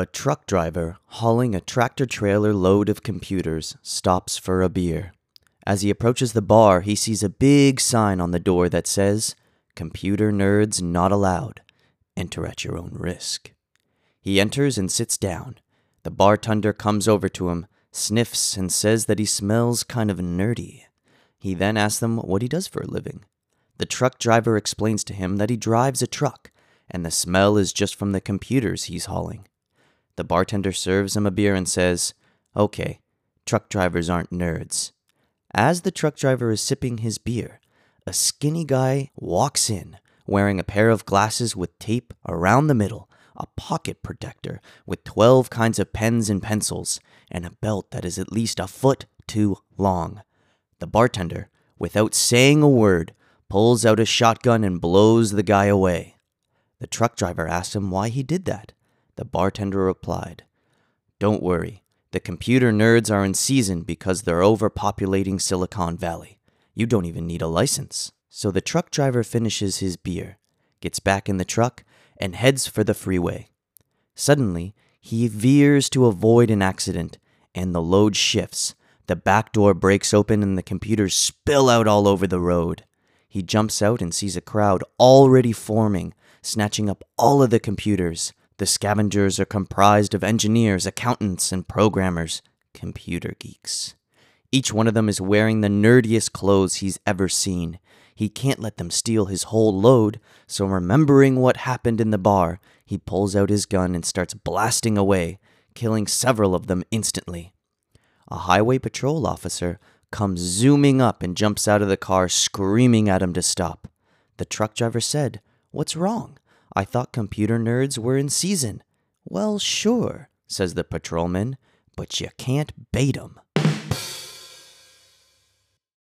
A truck driver hauling a tractor trailer load of computers stops for a beer. As he approaches the bar, he sees a big sign on the door that says, Computer nerds not allowed. Enter at your own risk. He enters and sits down. The bartender comes over to him, sniffs, and says that he smells kind of nerdy. He then asks him what he does for a living. The truck driver explains to him that he drives a truck, and the smell is just from the computers he's hauling. The bartender serves him a beer and says, Okay, truck drivers aren't nerds. As the truck driver is sipping his beer, a skinny guy walks in wearing a pair of glasses with tape around the middle, a pocket protector with 12 kinds of pens and pencils, and a belt that is at least a foot too long. The bartender, without saying a word, pulls out a shotgun and blows the guy away. The truck driver asks him why he did that. The bartender replied, Don't worry, the computer nerds are in season because they're overpopulating Silicon Valley. You don't even need a license. So the truck driver finishes his beer, gets back in the truck, and heads for the freeway. Suddenly, he veers to avoid an accident, and the load shifts. The back door breaks open and the computers spill out all over the road. He jumps out and sees a crowd already forming, snatching up all of the computers. The scavengers are comprised of engineers, accountants, and programmers, computer geeks. Each one of them is wearing the nerdiest clothes he's ever seen. He can't let them steal his whole load, so remembering what happened in the bar, he pulls out his gun and starts blasting away, killing several of them instantly. A highway patrol officer comes zooming up and jumps out of the car, screaming at him to stop. The truck driver said, What's wrong? I thought computer nerds were in season. Well, sure, says the patrolman, but you can't bait 'em.